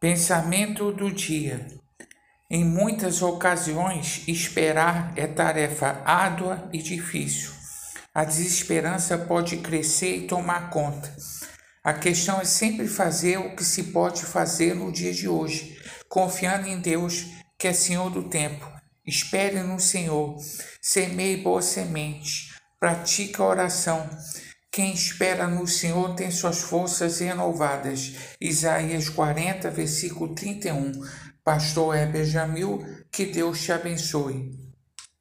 Pensamento do dia. Em muitas ocasiões, esperar é tarefa árdua e difícil. A desesperança pode crescer e tomar conta. A questão é sempre fazer o que se pode fazer no dia de hoje, confiando em Deus, que é Senhor do tempo. Espere no Senhor, semeie boa semente, pratique a oração quem espera no Senhor tem suas forças renovadas. Isaías 40, versículo 31. Pastor Heber Jamil, que Deus te abençoe.